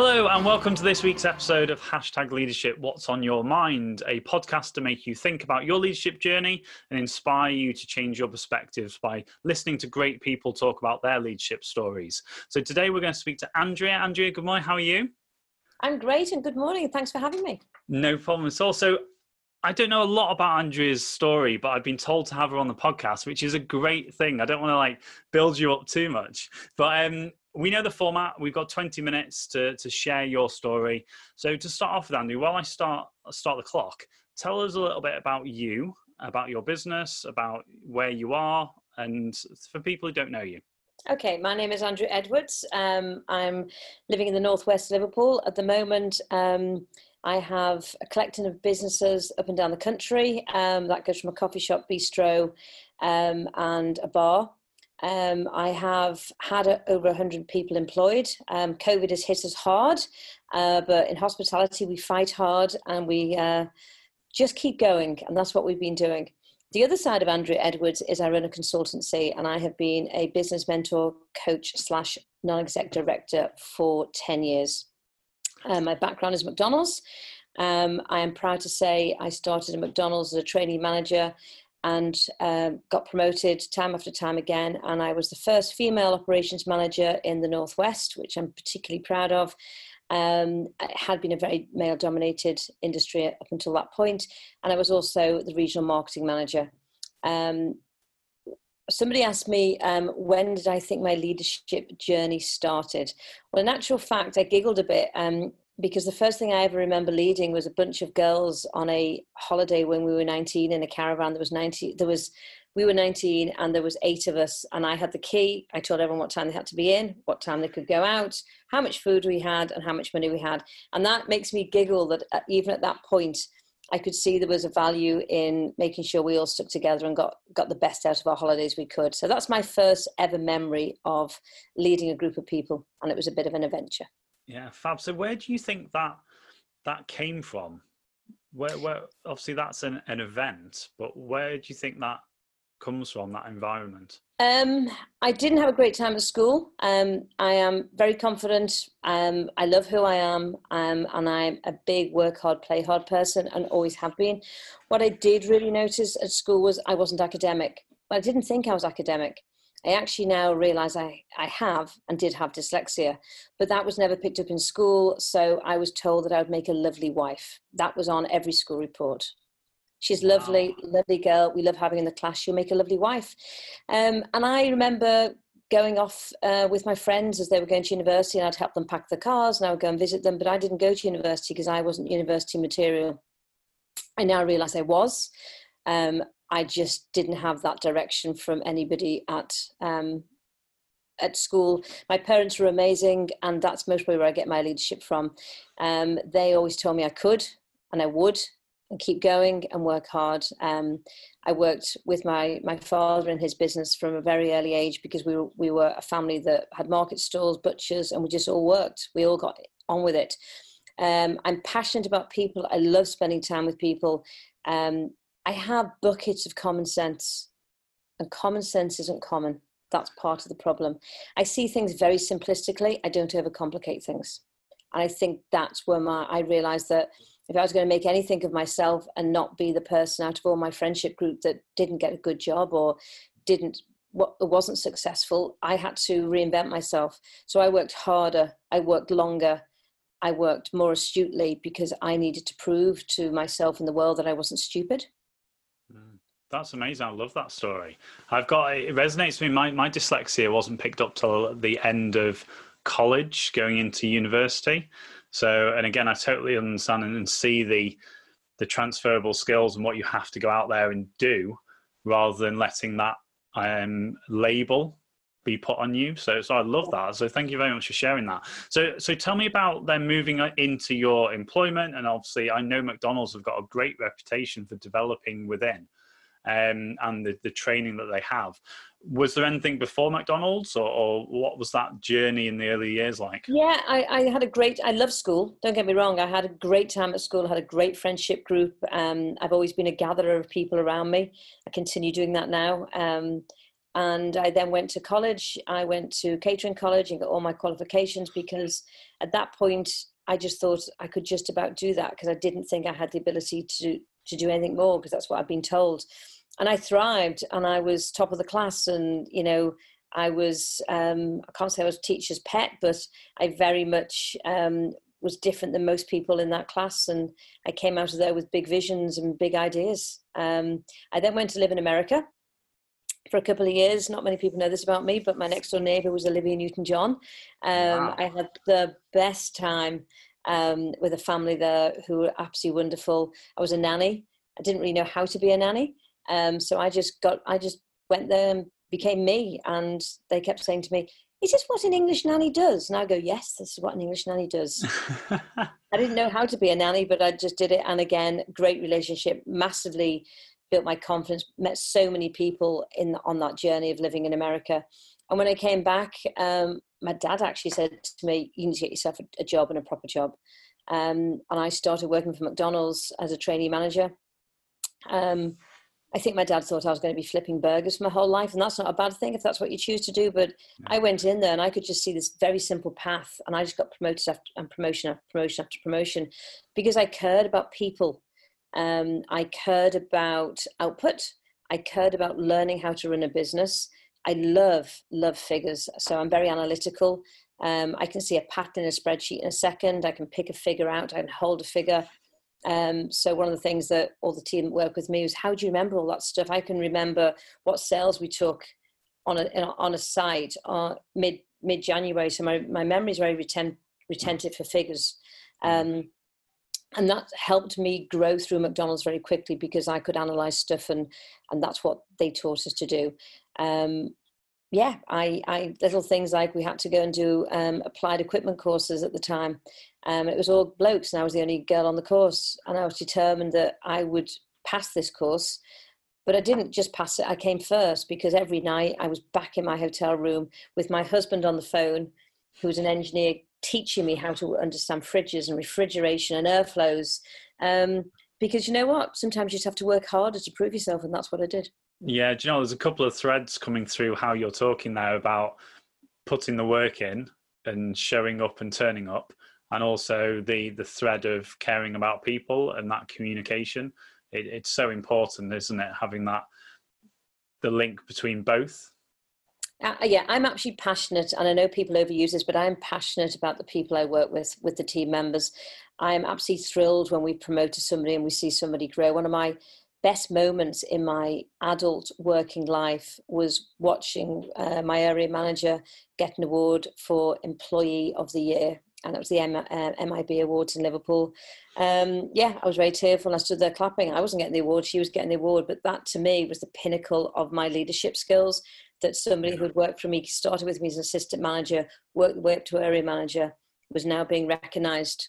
Hello, and welcome to this week's episode of Hashtag Leadership What's on Your Mind, a podcast to make you think about your leadership journey and inspire you to change your perspectives by listening to great people talk about their leadership stories. So, today we're going to speak to Andrea. Andrea, good morning. How are you? I'm great, and good morning. Thanks for having me. No problem at all. So, I don't know a lot about Andrea's story, but I've been told to have her on the podcast, which is a great thing. I don't want to like build you up too much, but um, we know the format. We've got 20 minutes to, to share your story. So to start off with, Andy, while I start start the clock, tell us a little bit about you, about your business, about where you are, and for people who don't know you. Okay, my name is Andrea Edwards. Um, I'm living in the northwest Liverpool at the moment. Um, I have a collection of businesses up and down the country. Um, that goes from a coffee shop, bistro, um, and a bar. Um, I have had a, over 100 people employed. Um, COVID has hit us hard, uh, but in hospitality, we fight hard and we uh, just keep going. And that's what we've been doing. The other side of Andrea Edwards is I run a consultancy and I have been a business mentor, coach, slash non exec director for 10 years. Um, my background is McDonald's. Um, I am proud to say I started at McDonald's as a trainee manager and uh, got promoted time after time again. And I was the first female operations manager in the Northwest, which I'm particularly proud of. Um, it had been a very male dominated industry up until that point, and I was also the regional marketing manager. Um, somebody asked me um, when did I think my leadership journey started. Well, in actual fact, I giggled a bit um, because the first thing I ever remember leading was a bunch of girls on a holiday when we were 19 in a caravan. There was 90, there was, we were 19 and there was eight of us and I had the key. I told everyone what time they had to be in, what time they could go out, how much food we had and how much money we had. And that makes me giggle that uh, even at that point, I could see there was a value in making sure we all stuck together and got, got the best out of our holidays we could. So that's my first ever memory of leading a group of people. And it was a bit of an adventure. Yeah, fab. So where do you think that that came from? Where, where obviously that's an, an event, but where do you think that comes from? That environment. Um, I didn't have a great time at school. Um, I am very confident. Um, I love who I am, um, and I'm a big work hard, play hard person, and always have been. What I did really notice at school was I wasn't academic. I didn't think I was academic. I actually now realize I, I have and did have dyslexia, but that was never picked up in school. So I was told that I would make a lovely wife. That was on every school report. She's lovely, wow. lovely girl. We love having in the class. She'll make a lovely wife. Um, and I remember going off uh, with my friends as they were going to university, and I'd help them pack their cars, and I would go and visit them. But I didn't go to university because I wasn't university material. I now realize I was. Um, I just didn't have that direction from anybody at um, at school. My parents were amazing, and that's mostly where I get my leadership from. Um, they always told me I could and I would, and keep going and work hard. Um, I worked with my my father in his business from a very early age because we were, we were a family that had market stalls, butchers, and we just all worked. We all got on with it. Um, I'm passionate about people. I love spending time with people. Um, I have buckets of common sense, and common sense isn't common. That's part of the problem. I see things very simplistically. I don't overcomplicate things, and I think that's where my I realized that if I was going to make anything of myself and not be the person out of all my friendship group that didn't get a good job or didn't what wasn't successful, I had to reinvent myself. So I worked harder, I worked longer, I worked more astutely because I needed to prove to myself and the world that I wasn't stupid. That's amazing. I love that story. I've got it resonates with me. My my dyslexia wasn't picked up till the end of college, going into university. So, and again, I totally understand and see the the transferable skills and what you have to go out there and do, rather than letting that um, label be put on you. So, so I love that. So, thank you very much for sharing that. So, so tell me about then moving into your employment, and obviously, I know McDonald's have got a great reputation for developing within um, and the, the training that they have. Was there anything before McDonald's, or, or, what was that journey in the early years like? Yeah, I, I, had a great. I love school. Don't get me wrong. I had a great time at school. I had a great friendship group. Um, I've always been a gatherer of people around me. I continue doing that now. Um, and I then went to college. I went to catering college and got all my qualifications because at that point I just thought I could just about do that because I didn't think I had the ability to to do anything more because that's what I've been told. And I thrived and I was top of the class and you know I was um, I can't say I was teacher's pet, but I very much um, was different than most people in that class, and I came out of there with big visions and big ideas. Um, I then went to live in America for a couple of years. Not many people know this about me, but my next door neighbor was Olivia Newton John. Um, wow. I had the best time um, with a family there who were absolutely wonderful. I was a nanny. I didn't really know how to be a nanny, um, so I just got. I just went there and became me. And they kept saying to me, "Is this what an English nanny does?" And I go, "Yes, this is what an English nanny does." I didn't know how to be a nanny, but I just did it. And again, great relationship, massively built my confidence. Met so many people in on that journey of living in America. And when I came back, um, my dad actually said to me, "You need to get yourself a, a job and a proper job." Um, and I started working for McDonald's as a trainee manager. Um, I think my dad thought I was going to be flipping burgers for my whole life, and that's not a bad thing if that's what you choose to do. But I went in there and I could just see this very simple path, and I just got promoted after and promotion after promotion after promotion because I cared about people. Um, I cared about output. I cared about learning how to run a business. I love love figures, so I'm very analytical. Um, I can see a pattern in a spreadsheet in a second. I can pick a figure out. I can hold a figure. Um, so one of the things that all the team work with me was how do you remember all that stuff? I can remember what sales we took on a on a site uh, mid mid January. So my my memory is very retent, retentive for figures. Um, and that helped me grow through McDonald's very quickly because I could analyze stuff and and that's what they taught us to do. Um, yeah, I, I little things like we had to go and do um, applied equipment courses at the time. Um, it was all blokes, and I was the only girl on the course, and I was determined that I would pass this course. But I didn't just pass it; I came first because every night I was back in my hotel room with my husband on the phone, who was an engineer, teaching me how to understand fridges and refrigeration and airflows. Um, because you know what? Sometimes you just have to work harder to prove yourself, and that's what I did. Yeah, do you know, there's a couple of threads coming through how you're talking there about putting the work in and showing up and turning up, and also the the thread of caring about people and that communication. It, it's so important, isn't it? Having that the link between both. Uh, yeah, I'm actually passionate, and I know people overuse this, but I'm passionate about the people I work with, with the team members. I'm absolutely thrilled when we promote somebody and we see somebody grow. One of my best moments in my adult working life was watching uh, my area manager get an award for Employee of the Year. And it was the M- uh, MIB Awards in Liverpool. Um, yeah, I was very tearful. And I stood there clapping. I wasn't getting the award; she was getting the award. But that, to me, was the pinnacle of my leadership skills. That somebody who had worked for me, started with me as an assistant manager, worked the way up to area manager, was now being recognised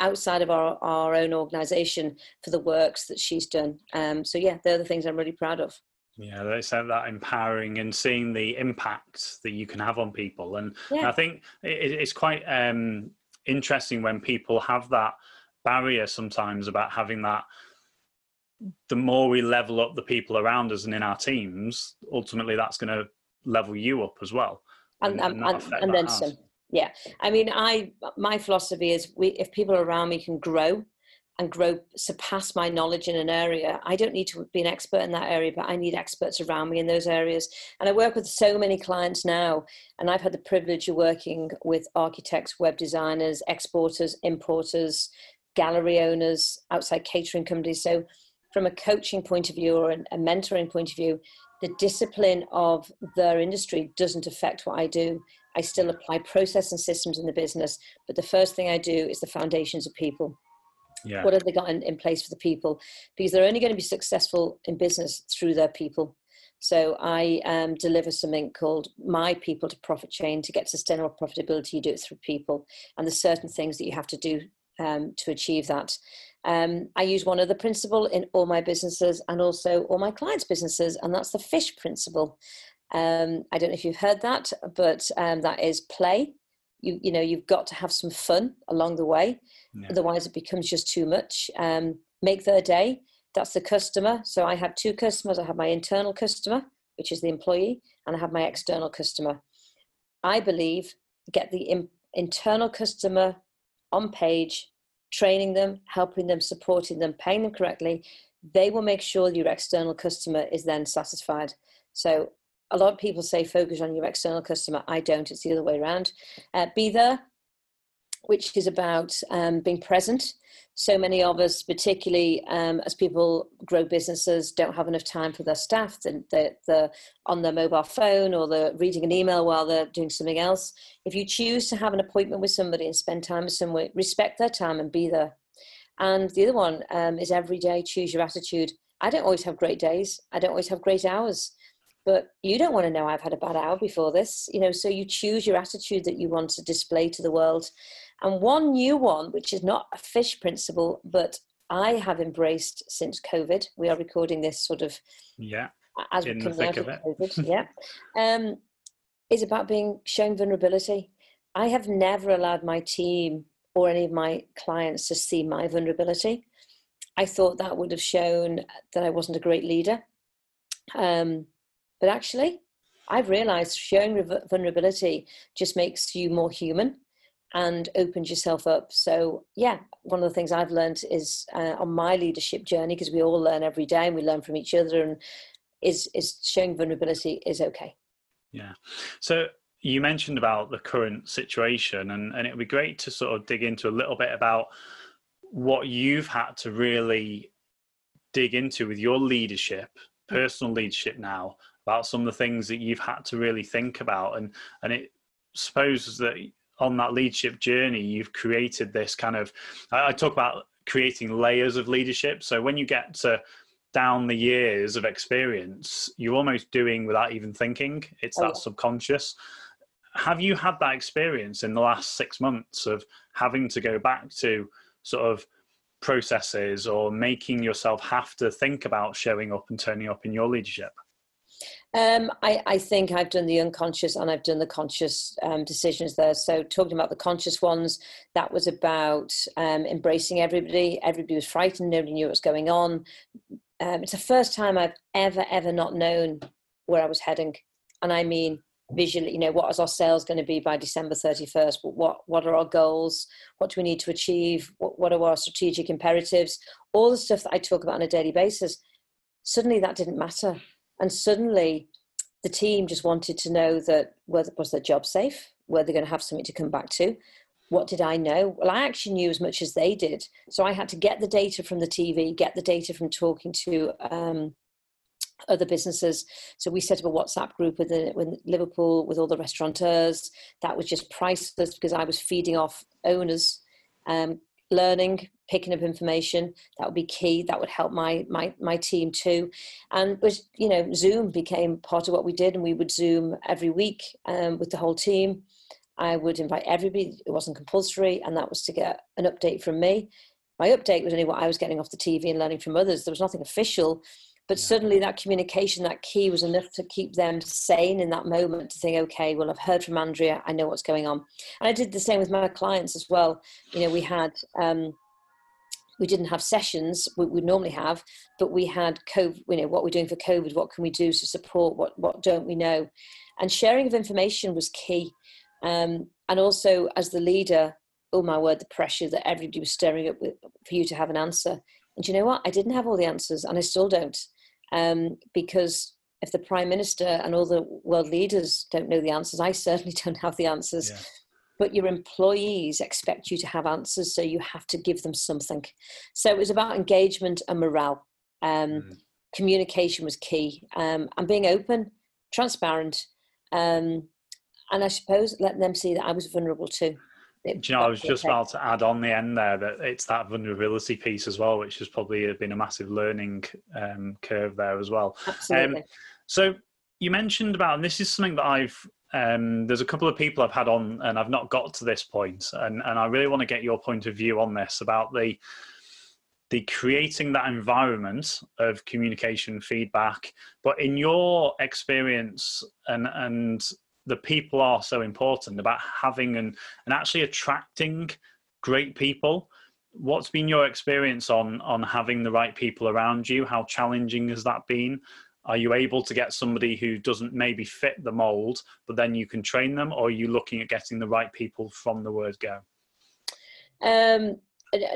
outside of our, our own organization for the works that she's done. Um, so yeah, they're the things I'm really proud of. Yeah, that's that empowering and seeing the impact that you can have on people. And yeah. I think it's quite um, interesting when people have that barrier sometimes about having that. The more we level up the people around us and in our teams, ultimately that's going to level you up as well. And, and, and, and then some yeah. I mean i my philosophy is we if people around me can grow and grow surpass my knowledge in an area i don't need to be an expert in that area but i need experts around me in those areas. And i work with so many clients now and i've had the privilege of working with architects web designers exporters importers gallery owners outside catering companies. So from a coaching point of view or a mentoring point of view the discipline of their industry doesn't affect what i do I still apply process and systems in the business, but the first thing I do is the foundations of people. Yeah. What have they got in, in place for the people? Because they're only going to be successful in business through their people. So I um, deliver something called My People to Profit Chain. To get sustainable profitability, you do it through people, and there's certain things that you have to do um, to achieve that. Um, I use one other principle in all my businesses and also all my clients' businesses, and that's the fish principle. Um, I don't know if you've heard that, but um, that is play. You you know you've got to have some fun along the way, yeah. otherwise it becomes just too much. Um, make their day. That's the customer. So I have two customers. I have my internal customer, which is the employee, and I have my external customer. I believe get the in, internal customer on page, training them, helping them, supporting them, paying them correctly. They will make sure your external customer is then satisfied. So a lot of people say focus on your external customer. I don't. It's the other way around. Uh, be there, which is about um, being present. So many of us, particularly um, as people grow businesses, don't have enough time for their staff. They're, they're, on their mobile phone or they're reading an email while they're doing something else. If you choose to have an appointment with somebody and spend time with someone, respect their time and be there. And the other one um, is every day choose your attitude. I don't always have great days. I don't always have great hours but you don't want to know I've had a bad hour before this, you know. So you choose your attitude that you want to display to the world. And one new one, which is not a fish principle, but I have embraced since COVID. We are recording this sort of yeah as we come out of, of COVID. yeah, um, is about being showing vulnerability. I have never allowed my team or any of my clients to see my vulnerability. I thought that would have shown that I wasn't a great leader. Um, but actually, I've realized showing vulnerability just makes you more human and opens yourself up. So, yeah, one of the things I've learned is uh, on my leadership journey, because we all learn every day and we learn from each other, and is is showing vulnerability is okay. Yeah. So you mentioned about the current situation, and and it would be great to sort of dig into a little bit about what you've had to really dig into with your leadership, personal leadership now, about some of the things that you've had to really think about. And and it supposes that on that leadership journey you've created this kind of I, I talk about creating layers of leadership. So when you get to down the years of experience you're almost doing without even thinking. It's oh, that yeah. subconscious. Have you had that experience in the last six months of having to go back to sort of processes or making yourself have to think about showing up and turning up in your leadership um, I, I, think I've done the unconscious and I've done the conscious um, decisions there. So, talking about the conscious ones, that was about um, embracing everybody. Everybody was frightened, nobody knew what was going on. Um, it's the first time I've ever, ever not known where I was heading. And I mean, visually, you know, what is our sales going to be by December 31st? What, what are our goals? What do we need to achieve? What, what are our strategic imperatives? All the stuff that I talk about on a daily basis. Suddenly that didn't matter and suddenly the team just wanted to know that whether was their job safe, were they going to have something to come back to? What did I know? Well, I actually knew as much as they did. So I had to get the data from the TV, get the data from talking to um, other businesses. So we set up a WhatsApp group with, the, with Liverpool with all the restaurateurs. That was just priceless because I was feeding off owners, um, learning, picking up information that would be key that would help my my my team too. And was you know zoom became part of what we did and we would zoom every week um, with the whole team. I would invite everybody it wasn't compulsory and that was to get an update from me. My update was only what i was getting off the tv and learning from others. There was nothing official but suddenly that communication that key was enough to keep them sane in that moment to think okay well i've heard from andrea i know what's going on and i did the same with my clients as well you know we had um, we didn't have sessions we would normally have, but we had COVID, you know, what we're doing for COVID, what can we do to support, what, what don't we know? And sharing of information was key. Um, and also as the leader, oh my word, the pressure that everybody was stirring up with, for you to have an answer. And you know what? I didn't have all the answers and I still don't. Um, because if the prime minister and all the world leaders don't know the answers, I certainly don't have the answers. Yeah but your employees expect you to have answers, so you have to give them something. So it was about engagement and morale. Um, mm. Communication was key, um, and being open, transparent, um, and I suppose letting them see that I was vulnerable too. It, Do you know, I was just about to add on the end there that it's that vulnerability piece as well, which has probably been a massive learning um, curve there as well. Absolutely. Um, so you mentioned about, and this is something that I've um, there's a couple of people I've had on, and I've not got to this point, and and I really want to get your point of view on this about the the creating that environment of communication feedback. But in your experience, and and the people are so important about having and and actually attracting great people. What's been your experience on on having the right people around you? How challenging has that been? are you able to get somebody who doesn't maybe fit the mold, but then you can train them, or are you looking at getting the right people from the word go? Um,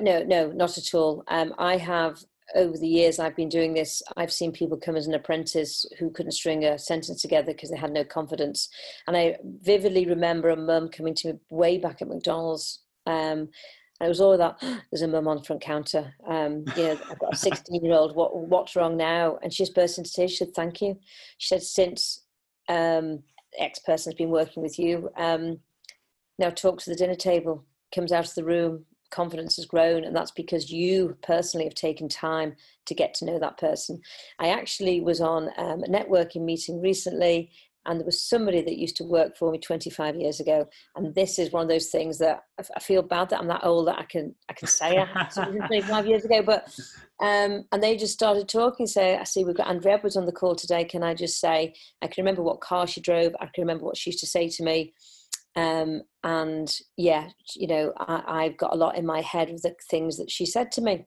no, no, not at all. Um, I have over the years I've been doing this, I've seen people come as an apprentice who couldn't string a sentence together because they had no confidence. And I vividly remember a mum coming to me way back at McDonald's. Um, and it was all that there's a mum on the front counter. Um, you know, I've got a 16 year old. What what's wrong now? And she just burst into tears. She said, "Thank you." She said, "Since um, X person's been working with you, um, now talk to the dinner table." Comes out of the room, confidence has grown and that's because you personally have taken time to get to know that person. I actually was on um, a networking meeting recently and there was somebody that used to work for me 25 years ago and this is one of those things that i feel bad that i'm that old that i can i can say i had 25 years ago but um, and they just started talking so i see we've got andrea edwards on the call today can i just say i can remember what car she drove i can remember what she used to say to me um, and yeah, you know, I, I've got a lot in my head of the things that she said to me.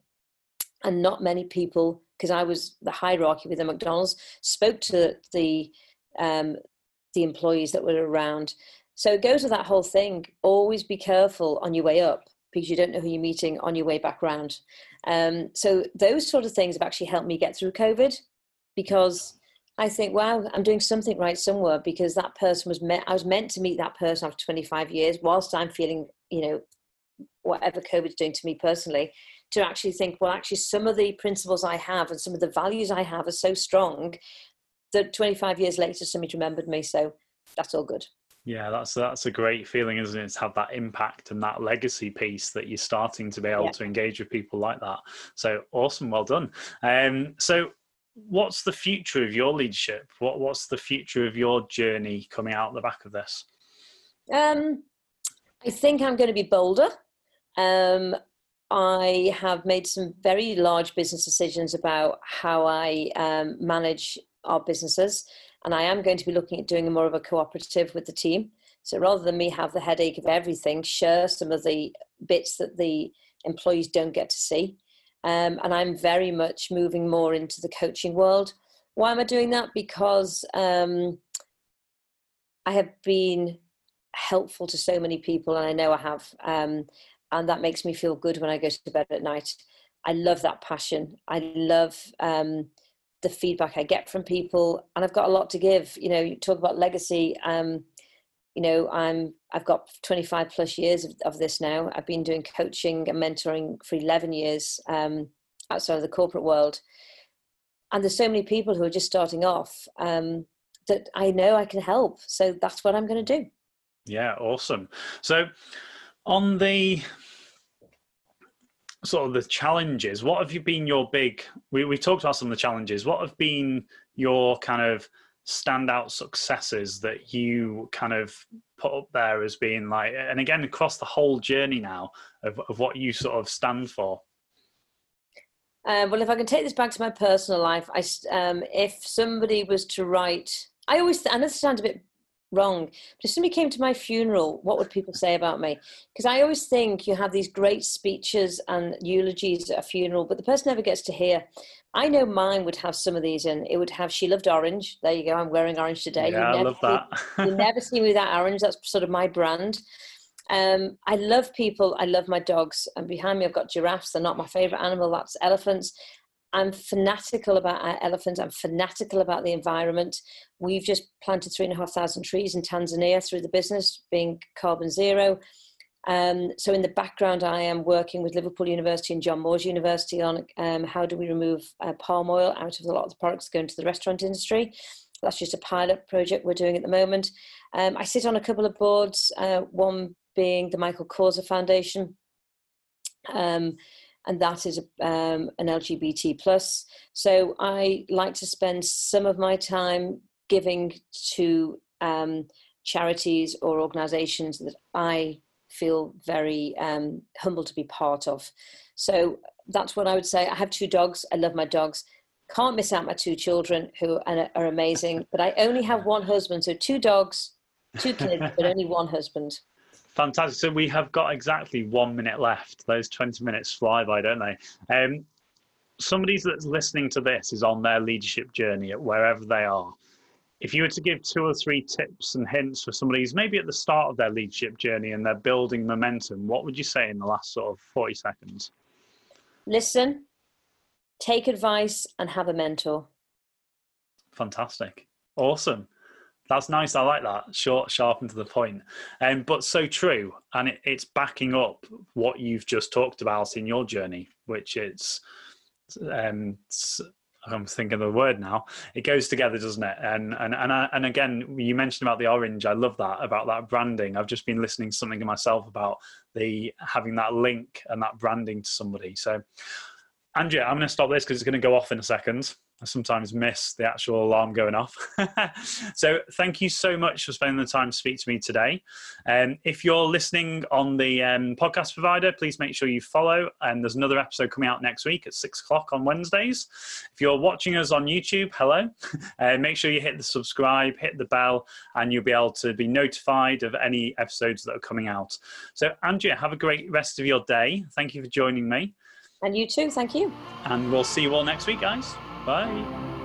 And not many people, because I was the hierarchy within McDonald's, spoke to the um, the employees that were around. So it goes to that whole thing. Always be careful on your way up because you don't know who you're meeting on your way back round. Um, so those sort of things have actually helped me get through COVID because I think, wow, I'm doing something right somewhere because that person was meant, I was meant to meet that person after 25 years, whilst I'm feeling, you know, whatever COVID's doing to me personally, to actually think, well, actually, some of the principles I have and some of the values I have are so strong that 25 years later, somebody remembered me. So that's all good. Yeah, that's that's a great feeling, isn't it? To have that impact and that legacy piece that you're starting to be able yeah. to engage with people like that. So awesome, well done. Um, so what's the future of your leadership? What what's the future of your journey coming out the back of this? Um, I think I'm going to be bolder. Um, I have made some very large business decisions about how I um, manage our businesses, and I am going to be looking at doing more of a cooperative with the team. So rather than me have the headache of everything, share some of the bits that the employees don't get to see. Um, and I'm very much moving more into the coaching world. Why am I doing that? Because um, I have been helpful to so many people, and I know I have. Um, and that makes me feel good when I go to bed at night. I love that passion. I love um, the feedback I get from people, and I've got a lot to give. You know, you talk about legacy. Um, you know, I'm I've got 25 plus years of, of this now. I've been doing coaching and mentoring for 11 years um, outside of the corporate world. And there's so many people who are just starting off um, that I know I can help. So that's what I'm going to do. Yeah, awesome. So on the sort of the challenges, what have you been your big, we, we talked about some of the challenges. What have been your kind of standout successes that you kind of put up there as being like and again across the whole journey now of, of what you sort of stand for uh, well if i can take this back to my personal life i um, if somebody was to write i always and this sounds a bit wrong. But if somebody came to my funeral, what would people say about me? Because I always think you have these great speeches and eulogies at a funeral, but the person never gets to hear. I know mine would have some of these in. It would have "She loved orange." There you go. I'm wearing orange today. Yeah, you I love that. you never see me without orange. That's sort of my brand. Um, I love people. I love my dogs. And behind me, I've got giraffes. They're not my favorite animal. That's elephants. I'm fanatical about elephants. I'm fanatical about the environment. We've just planted three and a half thousand trees in Tanzania through the business, being carbon zero. Um, so in the background, I am working with Liverpool University and John Moores University on um, how do we remove uh, palm oil out of a lot of the products going to the restaurant industry. That's just a pilot project we're doing at the moment. Um, I sit on a couple of boards, uh, one being the Michael Causer Foundation. Um, and that is um, an LGBT plus. So I like to spend some of my time giving to um, charities or organisations that I feel very um, humbled to be part of. So that's what I would say. I have two dogs. I love my dogs. Can't miss out my two children who are, are amazing. But I only have one husband, so two dogs, two kids, but only one husband. Fantastic. So we have got exactly one minute left. Those 20 minutes fly by, don't they? Um, somebody that's listening to this is on their leadership journey at wherever they are, if you were to give two or three tips and hints for somebody who's maybe at the start of their leadership journey and they're building momentum, what would you say in the last sort of 40 seconds? Listen, take advice, and have a mentor. Fantastic. Awesome. That's nice. I like that. Short, sharp, and to the point. Um, but so true. And it, it's backing up what you've just talked about in your journey, which it's um, I'm thinking of the word now. It goes together, doesn't it? And and and I, and again, you mentioned about the orange. I love that about that branding. I've just been listening to something to myself about the having that link and that branding to somebody. So, Andrea, I'm going to stop this because it's going to go off in a second. I sometimes miss the actual alarm going off. so thank you so much for spending the time to speak to me today. Um, if you're listening on the um, podcast provider, please make sure you follow. And there's another episode coming out next week at six o'clock on Wednesdays. If you're watching us on YouTube, hello. Uh, make sure you hit the subscribe, hit the bell, and you'll be able to be notified of any episodes that are coming out. So Andrea, have a great rest of your day. Thank you for joining me. And you too. Thank you. And we'll see you all next week, guys. Bye!